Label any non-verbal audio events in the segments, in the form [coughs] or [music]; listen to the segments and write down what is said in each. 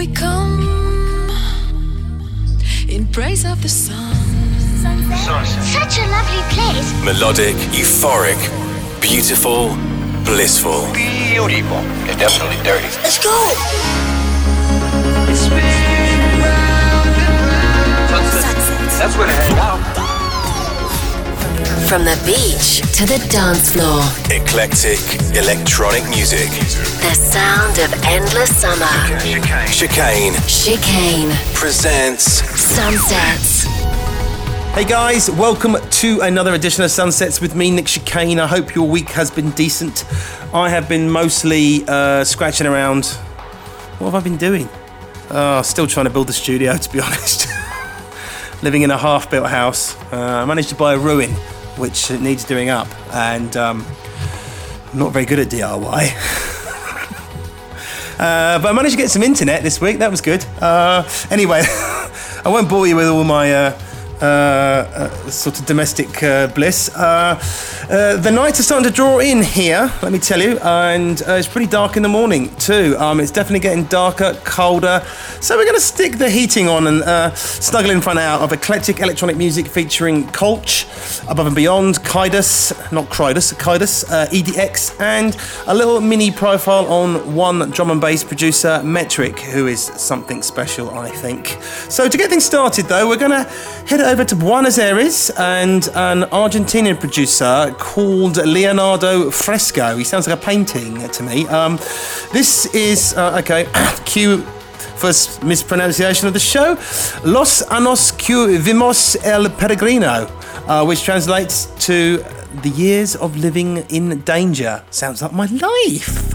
we come in praise of the sun. Such a lovely place. Melodic, euphoric, beautiful, blissful. Beautiful. It's definitely dirty. Let's go. That's where to hang out. From the beach to the dance floor, Eclectic, electronic music. the sound of endless summer. Chicane Chicane presents Sunsets. Hey guys, welcome to another edition of Sunsets with me, Nick Chicane. I hope your week has been decent. I have been mostly uh, scratching around. What have I been doing? Oh, still trying to build the studio, [laughs] to be honest. [laughs] Living in a half-built house. Uh, I managed to buy a ruin, which needs doing up, and um, I'm not very good at DIY. [laughs] Uh, but I managed to get some internet this week. That was good. Uh, anyway, [laughs] I won't bore you with all my uh, uh, sort of domestic uh, bliss. Uh, the nights are starting to draw in here, let me tell you, and it's pretty dark in the morning too. Um, it's definitely getting darker, colder. So we're going to stick the heating on and snuggle in front out of eclectic electronic music featuring Kolsch, Above and Beyond, Kaidos, not Kridus, Kaidos, EDX, and a little mini profile on one drum and bass producer, Metrik, who is something special, I think. So to get things started, though, we're going to head over to Buenos Aires and an Argentinian producer called Leonardo Fresco. He sounds like a painting to me. Um, this is, uh, okay, [coughs] cue first mispronunciation of the show, Los Anos que vimos el peregrino, uh, which translates to the years of living in danger. Sounds like my life.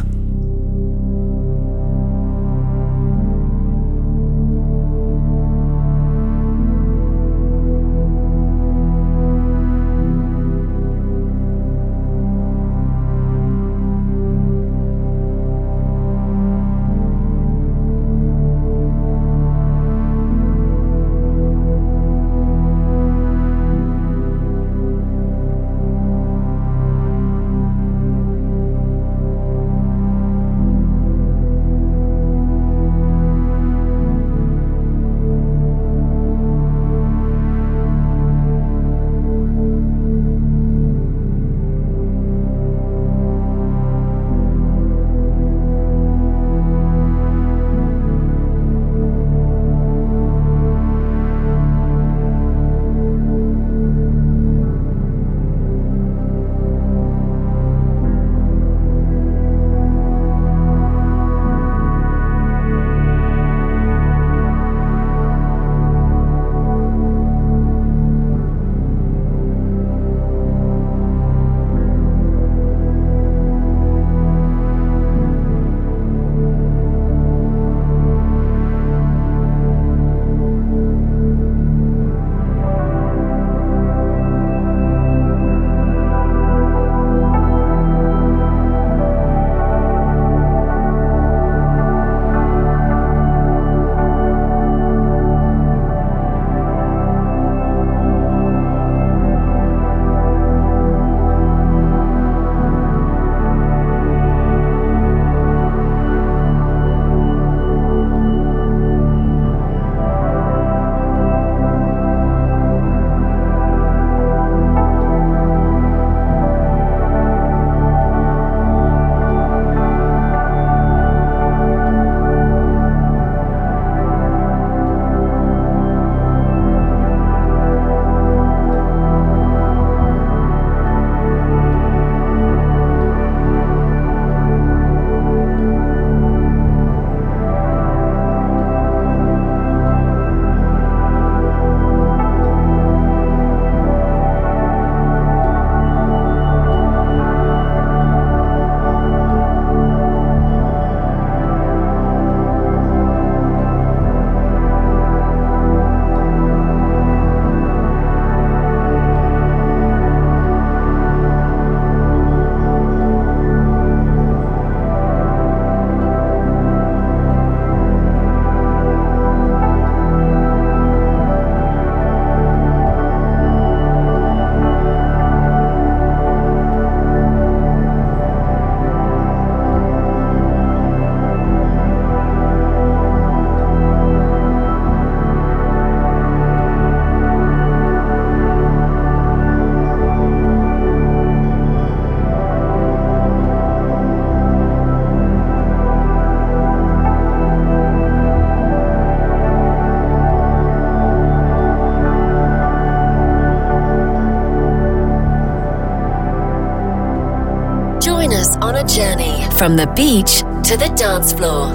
us on a journey from the beach to the dance floor.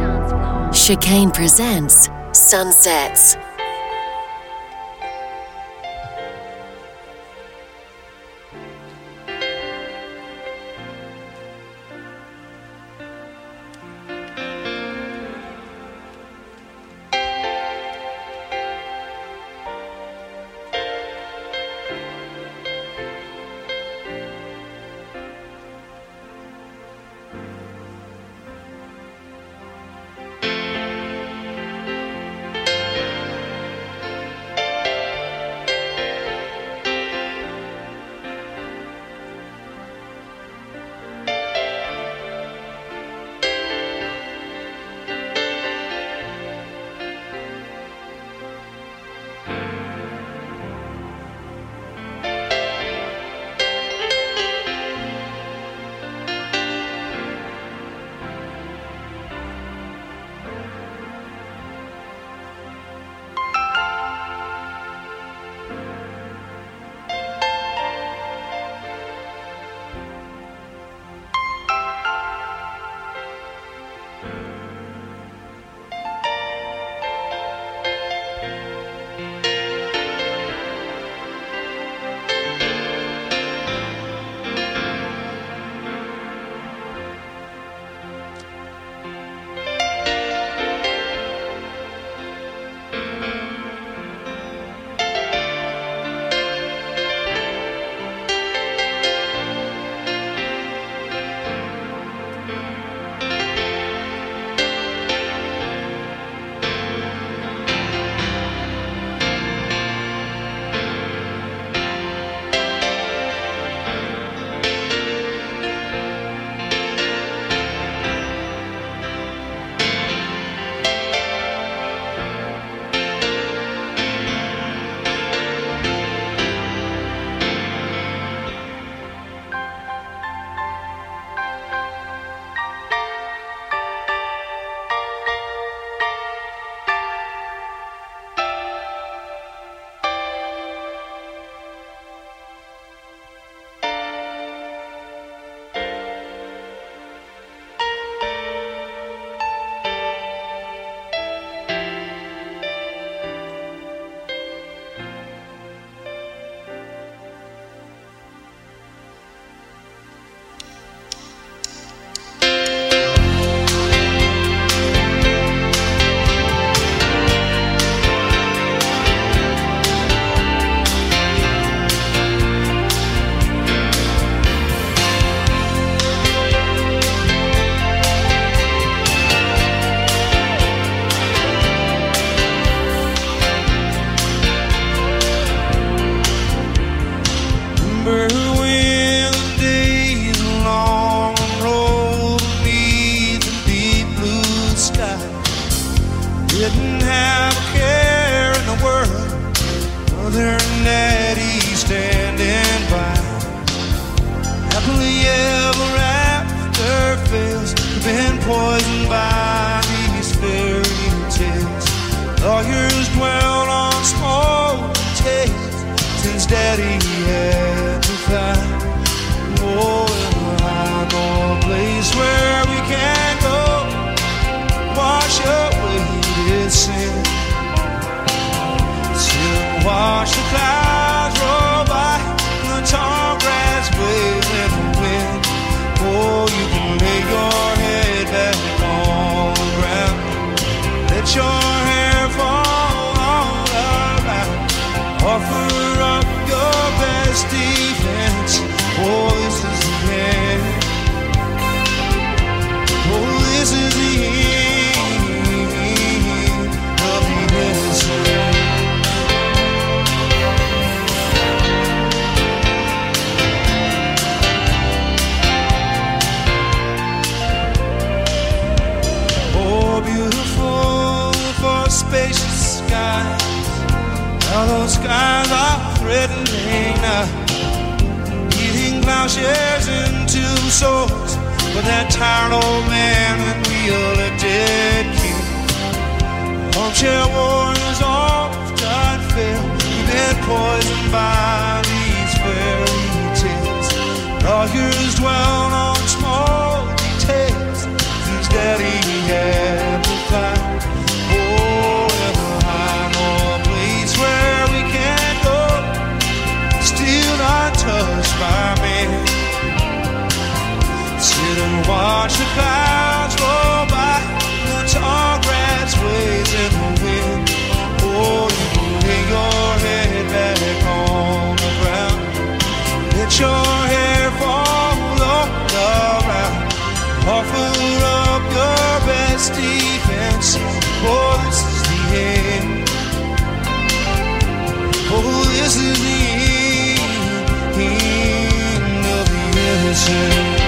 Chicane presents Sunsets. lawyers dwell on small details since daddy had to fight. Oh, I know a place where we can go, wash away this sin, to wash the clouds. Shares in two souls for that tired old man that dead king. Armchair warriors often fail, been poisoned by these fairy tales. Lawyers dwell on small details, things daddy he has. Watch the clouds roll by, the tall grass waves in the wind. Oh, you lay your head back on the ground. Let your hair fall all around. Offer up your best defense. Oh, this is the end. Oh, this is the end of the innocent.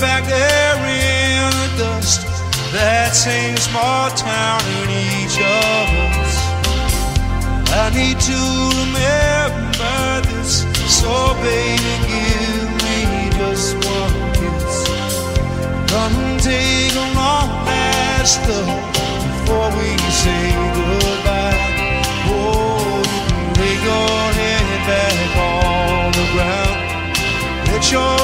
Back there in the dust, that same small town in each of us. I need to remember this, so baby, give me just one kiss. Come take a long last look before we say goodbye. Oh, you can lay your head back on the ground. Let your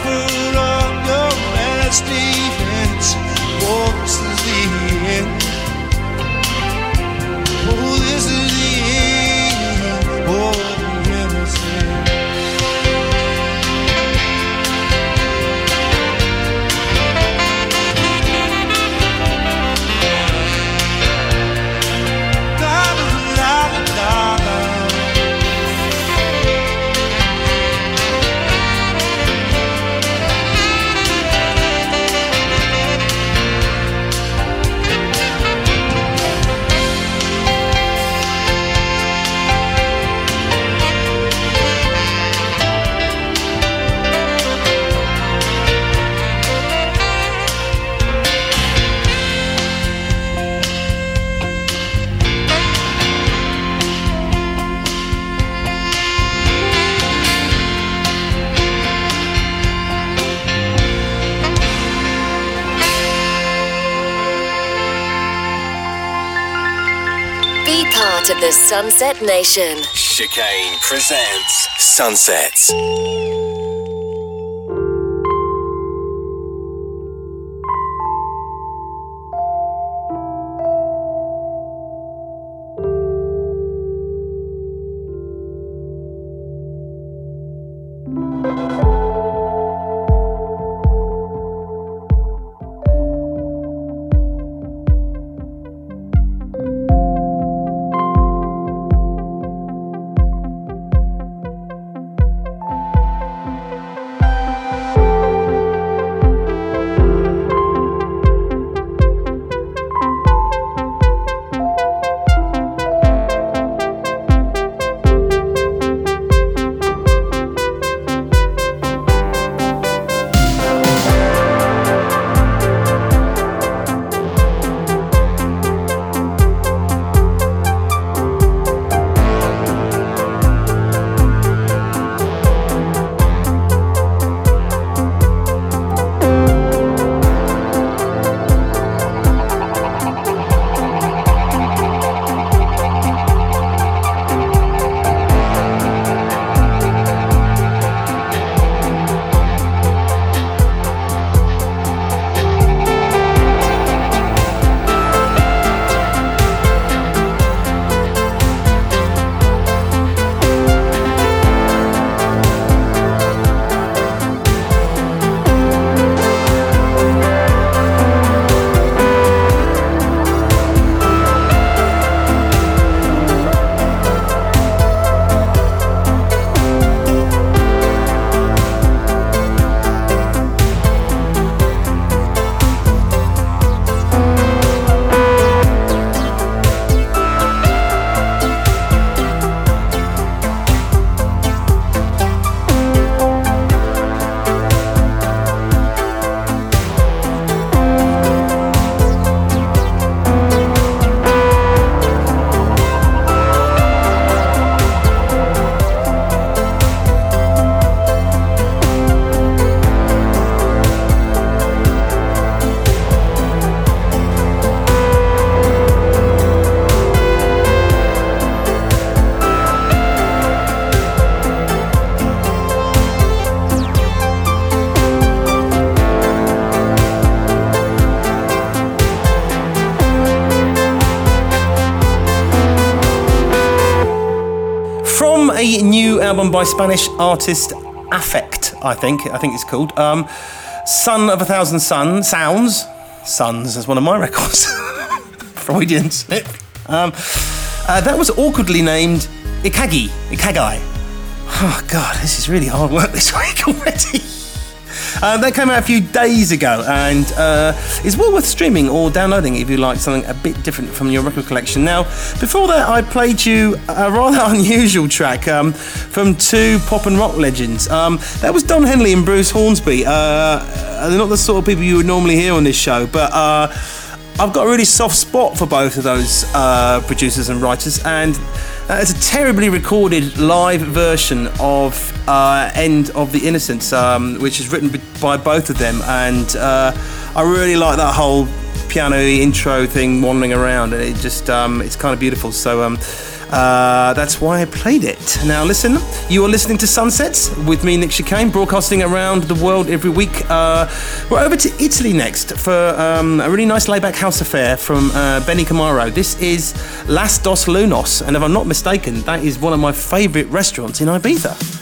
Offer up your last defense. Oh, Sunset Nation. Chicane presents Sunsets. Album by Spanish artist Affect, I think. I think it's called. Um, Son of a Thousand Sun Sounds. Sons is one of my [laughs] records. Freudian slip. Um, uh, that was awkwardly named Ikagi. Ikagai. Oh, God, this is really hard work this [laughs] week already. Um, that came out a few days ago and uh, is well worth streaming or downloading if you like something a bit different from your record collection. Now, before that, I played you a rather [laughs] unusual track um, from two pop and rock legends. Um, that was Don Henley and Bruce Hornsby. Uh, they're not the sort of people you would normally hear on this show, but. Uh, I've got a really soft spot for both of those uh, producers and writers, and uh, it's a terribly recorded live version of uh, "End of the Innocence," um, which is written by both of them, and uh, I really like that whole piano intro thing wandering around, and it just um, it's kind of beautiful. So. Um, uh, that's why I played it. Now, listen, you are listening to Sunsets with me, Nick Chicane, broadcasting around the world every week. Uh, we're over to Italy next for um, a really nice layback house affair from uh, Benny Camaro. This is Las Dos Lunos, and if I'm not mistaken, that is one of my favourite restaurants in Ibiza.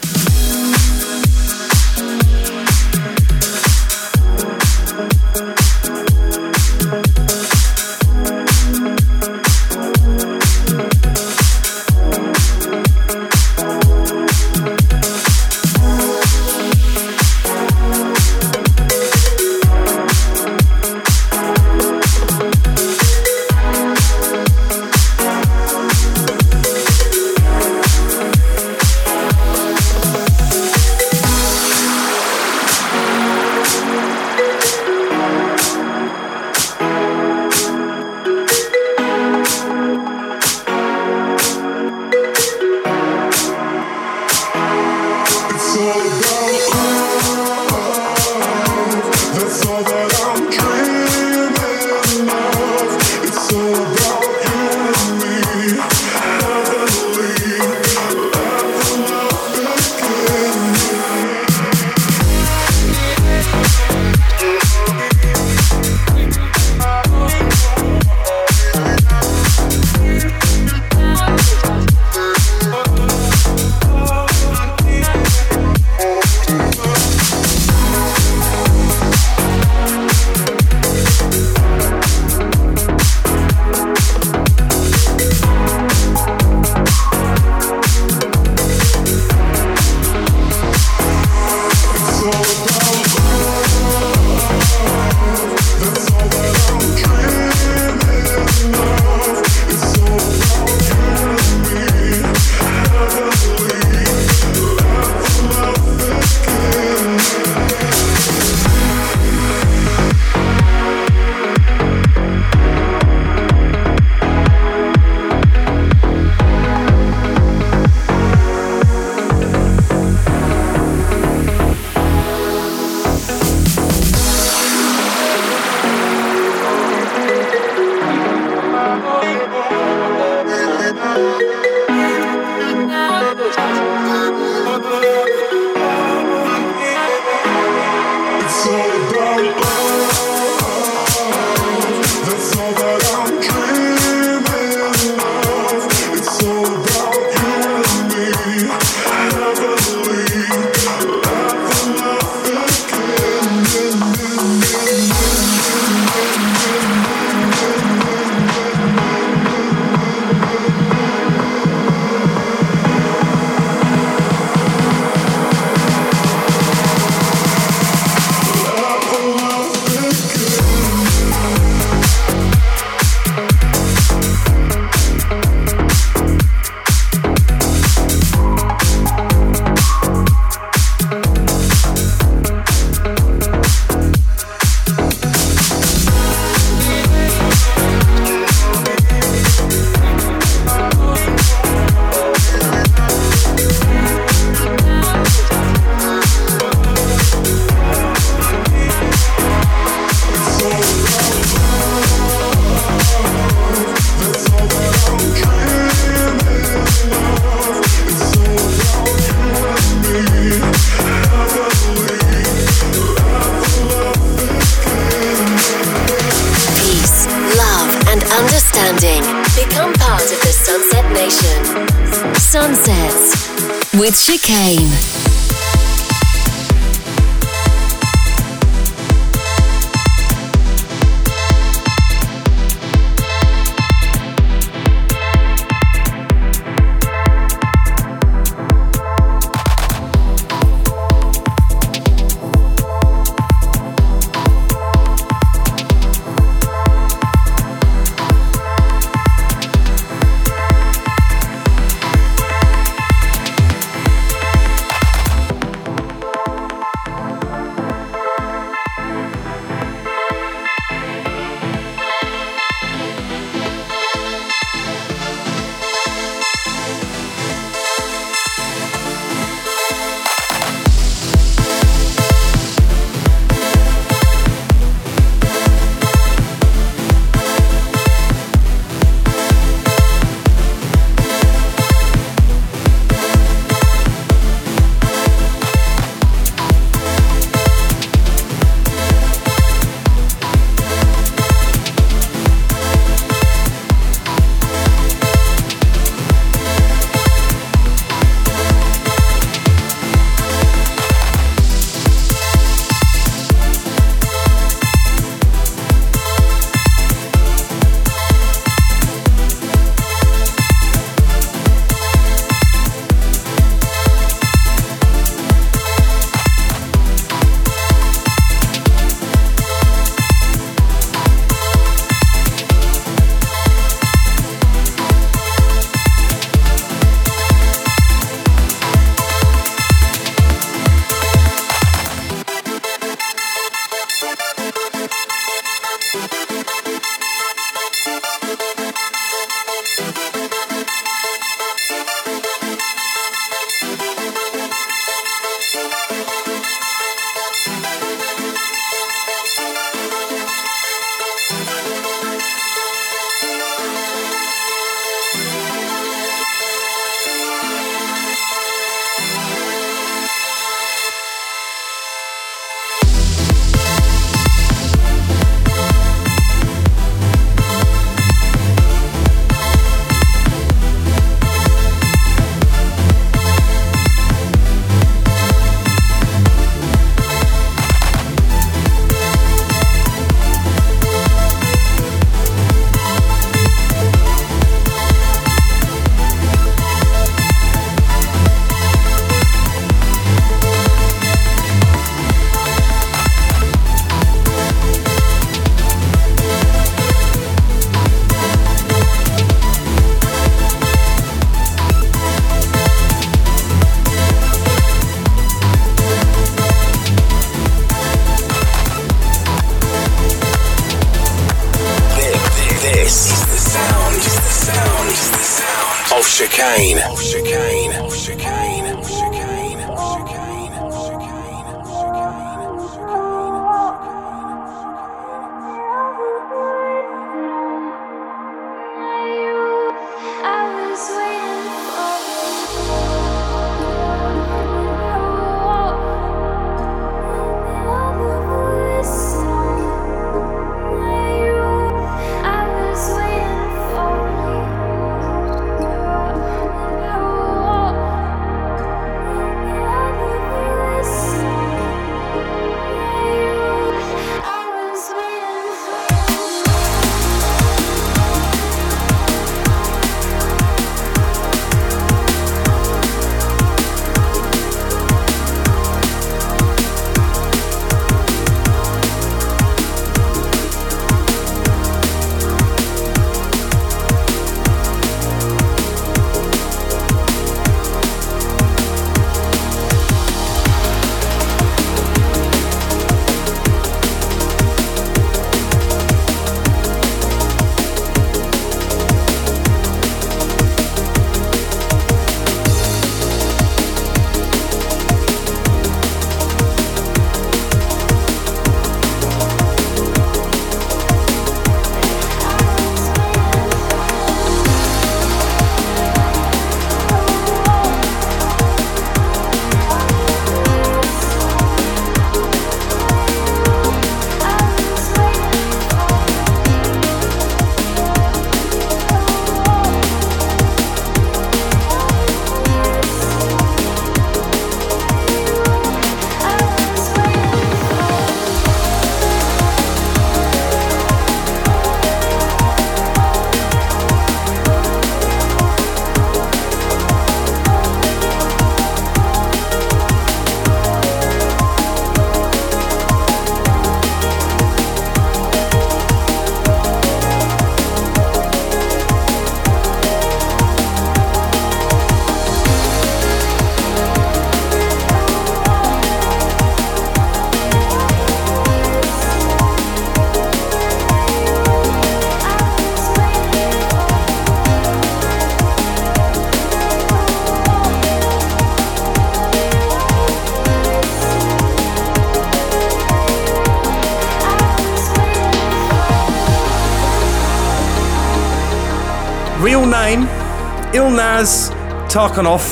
Ilnaz Tarkanov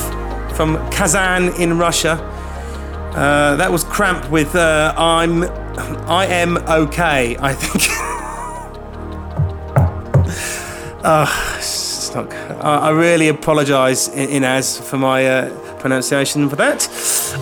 from Kazan in Russia. Uh, that was Cramp with uh, I'm I am okay. I think. [laughs] uh. I, I really apologise, Inaz, for my uh, pronunciation for that.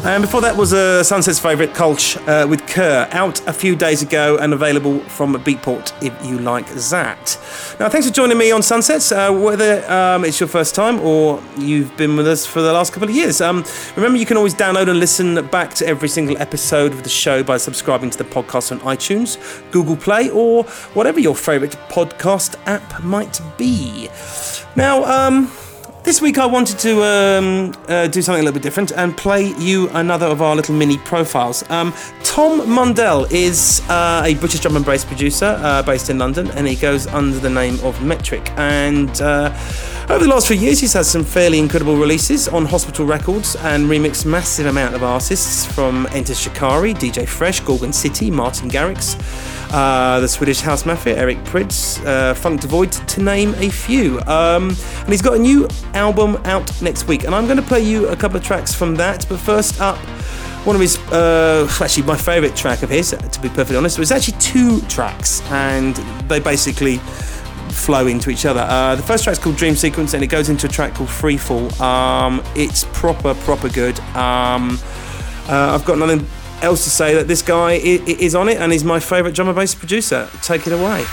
And before that was uh, Sunset's favourite, Kolsch, uh, with Kerr, out a few days ago and available from Beatport if you like that. Now, thanks for joining me on Sunsets, uh, whether um, it's your first time or you've been with us for the last couple of years. Um, remember, you can always download and listen back to every single episode of the show by subscribing to the podcast on iTunes, Google Play, or whatever your favourite podcast app might be. Now, um, this week I wanted to um, uh, do something a little bit different and play you another of our little mini profiles. Um, Tom Mundell is uh, a British drum and bass producer uh, based in London, and he goes under the name of Metrik. And uh, over the last few years, he's had some fairly incredible releases on Hospital Records and remixed massive amount of artists from Enter Shikari, DJ Fresh, Gorgon City, Martin Garrix uh, the Swedish House Mafia, Eric Prydz, uh, Funk D'Void, to name a few. Um, and he's got a new album out next week, and I'm going to play you a couple of tracks from that. But first up, one of his, uh, [laughs] actually my favourite track of his, to be perfectly honest, was actually two tracks, and they basically flow into each other. Uh, the first track's called Dream Sequence, and it goes into a track called Freefall. Um, it's proper, proper good. Um, uh, I've got nothing else to say that this guy is on it and he's my favourite drum and bass producer. Take it away.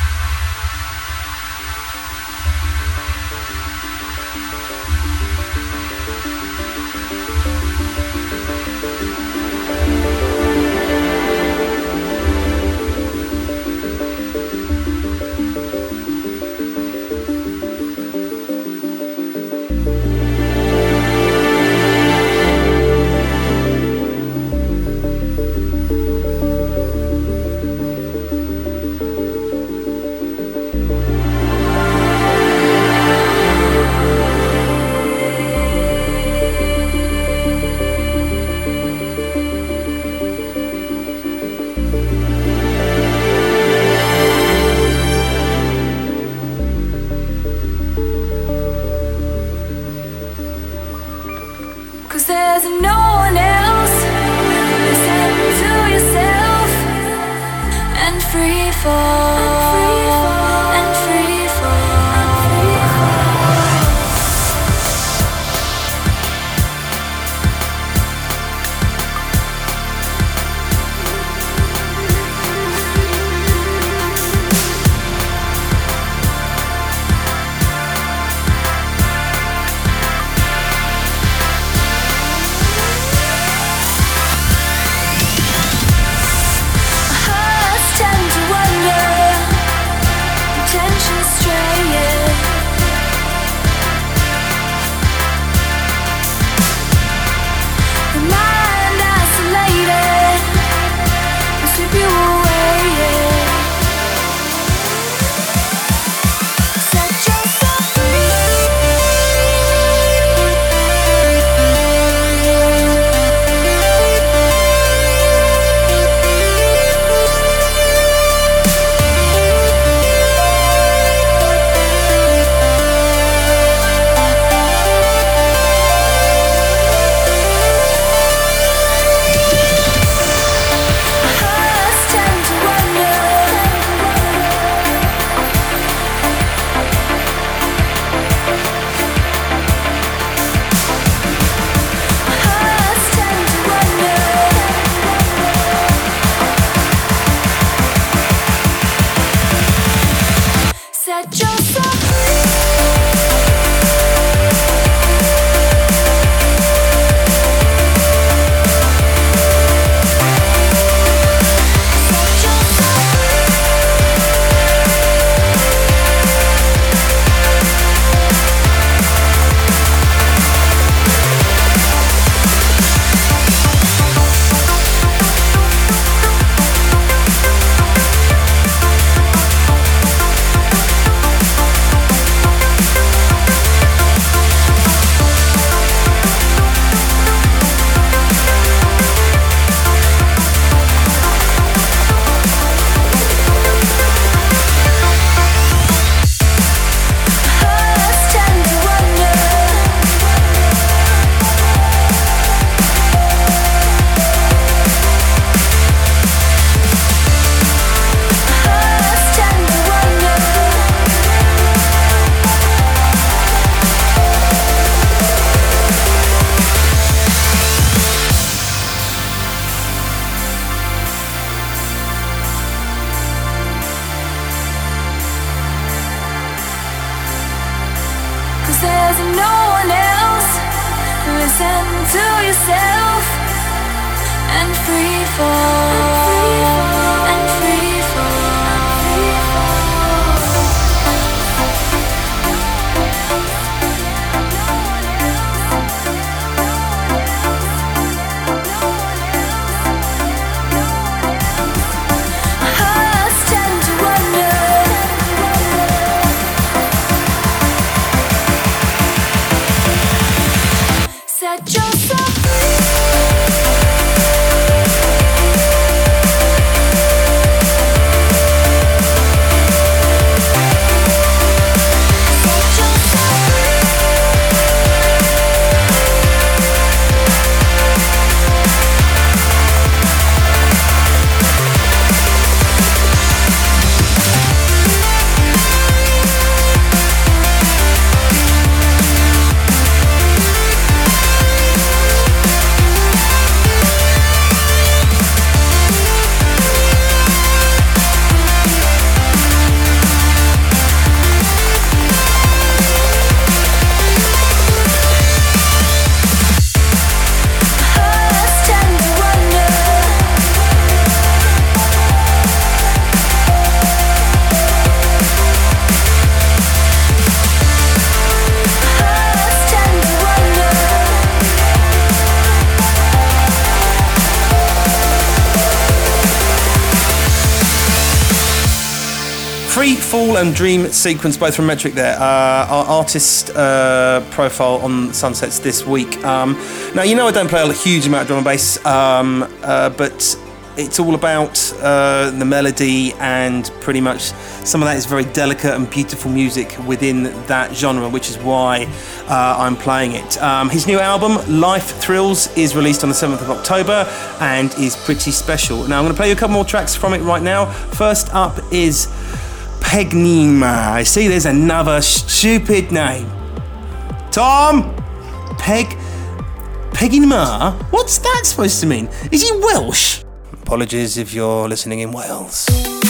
Fall and Dream sequence, both from Metrik there. Uh, our artist uh, profile on Sunsets this week. Um, now, you know I don't play a huge amount of drum and bass, um, uh, but it's all about uh, the melody and pretty much some of that is very delicate and beautiful music within that genre, which is why uh, I'm playing it. Um, his new album, Life Thrills, is released on the 7th of October and is pretty special. Now, I'm going to play you a couple more tracks from it right now. First up is Pegnima. I see there's another stupid name. Tom? Peg. Pegnima? What's that supposed to mean? Is he Welsh? Apologies if you're listening in Wales.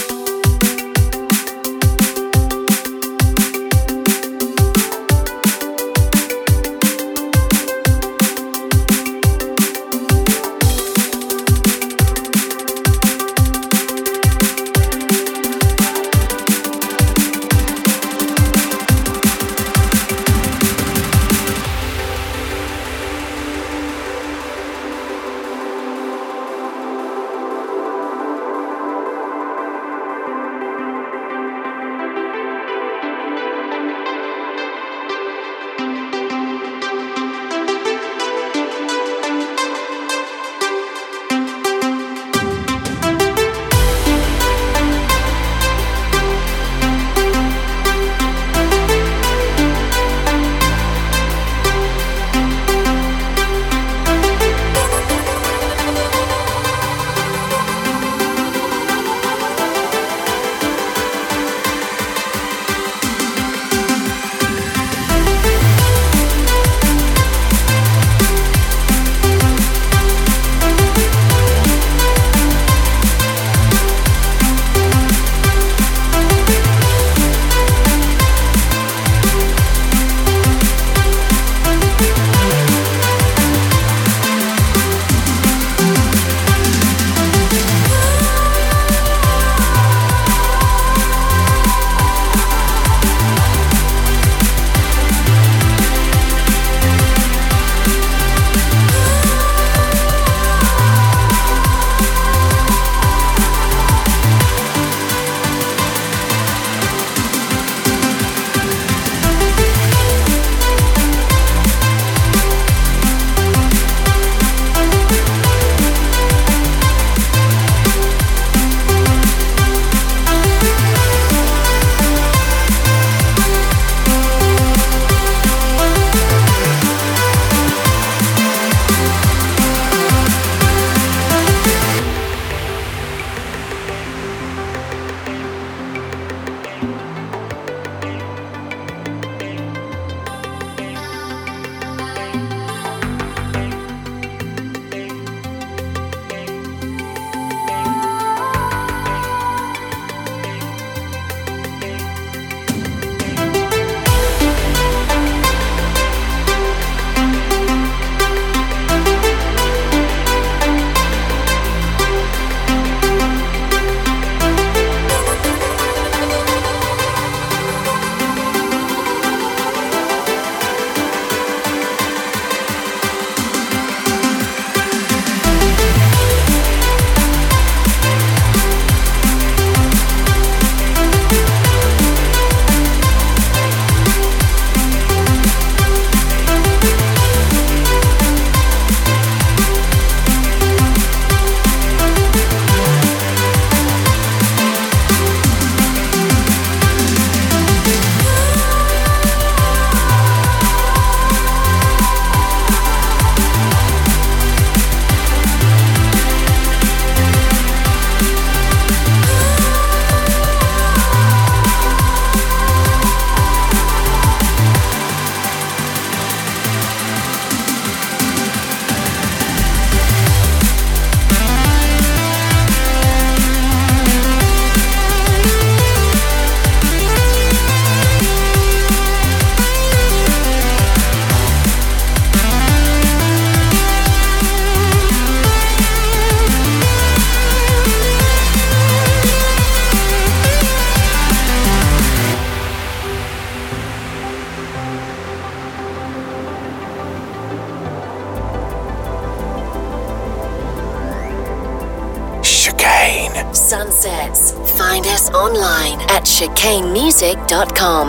chicanemusic.com.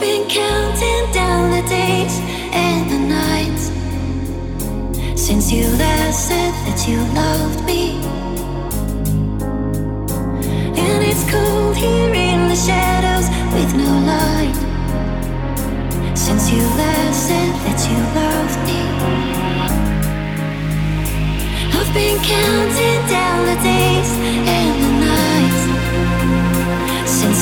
been counting down the days and the nights since you last said that you loved me. And it's cold here in the shadows with no light since you last said that you loved me. I've been counting down the days.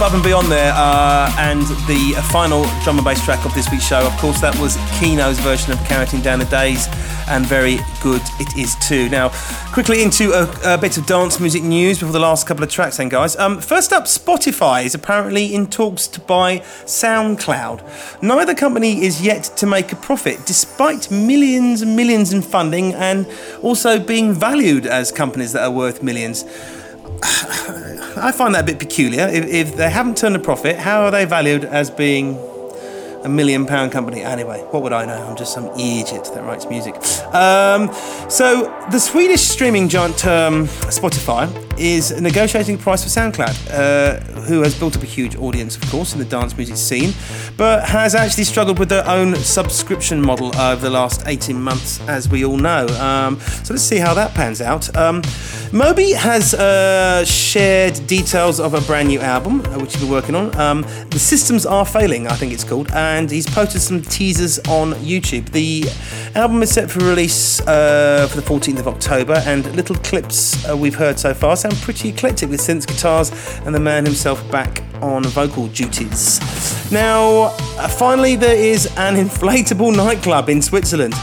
above and beyond there, uh, and the final drum and bass track of this week's show. Of course, that was Keeno's version of Counting Down the Days, and very good it is too. Now, quickly into a, a bit of dance music news before the last couple of tracks, then, guys. Um, first up, Spotify is apparently in talks to buy SoundCloud. Neither company is yet to make a profit, despite millions and millions in funding, and also being valued as companies that are worth millions. [sighs] I find that a bit peculiar. If, if they haven't turned a profit, how are they valued as being a million pound company? Anyway, what would I know? I'm just some idiot that writes music. Um, so, the Swedish streaming giant um, Spotify is negotiating price for SoundCloud, uh, who has built up a huge audience, of course, in the dance music scene, but has actually struggled with their own subscription model over the last 18 months, as we all know. Um, so, let's see how that pans out. Um, Moby has uh, shared details of a brand new album, uh, which he's been working on. Um, the Systems Are Failing, I think it's called, and he's posted some teasers on YouTube. The album is set for release uh, for the 14th of October, and little clips uh, we've heard so far sound pretty eclectic with synth guitars and the man himself back on vocal duties. Now, uh, finally, there is an inflatable nightclub in Switzerland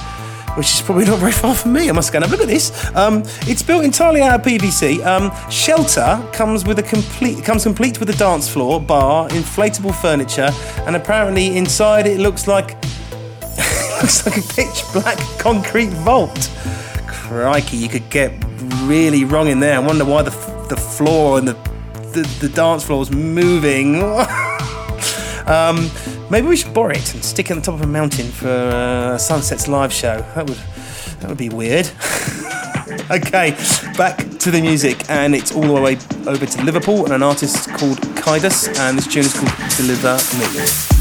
which is probably not very far from me. I must go and have a look at this. Um, it's built entirely out of PVC. Um, shelter comes with a complete comes complete with a dance floor, bar, inflatable furniture, and apparently inside it looks like [laughs] looks like a pitch black concrete vault. Crikey, you could get really wrong in there. I wonder why the the floor and the the, the dance floor is moving. [laughs] Um, maybe we should borrow it and stick it on the top of a mountain for uh, Sunset's live show. That would that would be weird. [laughs] okay, back to the music, and it's all the way over to Liverpool and an artist called Kaidas, and this tune is called Deliver Me.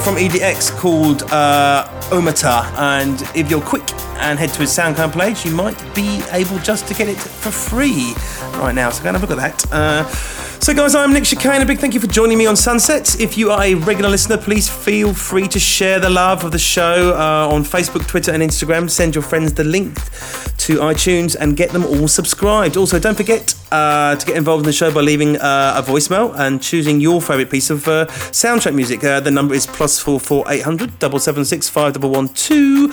From EDX called uh, Omata, and if you're quick and head to his SoundCloud page, you might be able just to get it for free right now. So go and have a look at that. Uh, so, guys, I'm Nick Chicane. A big thank you for joining me on Sunset. If you are a regular listener, please feel free to share the love of the show uh, on Facebook, Twitter, and Instagram. Send your friends the link to iTunes and get them all subscribed. Also, don't forget uh, to get involved in the show by leaving uh, a voicemail and choosing your favourite piece of uh, soundtrack music. Uh, the number is plus four four eight hundred double seven six five double one two.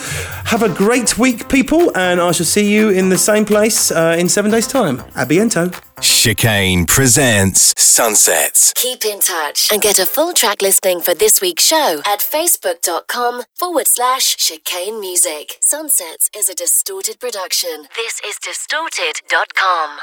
Have a great week, people, and I shall see you in the same place uh, in seven days' time. Abiento. Chicane presents Sunsets. Keep in touch and get a full track listing for this week's show at facebook.com forward slash chicane music. Sunsets is a distorted production. This is distorted.com.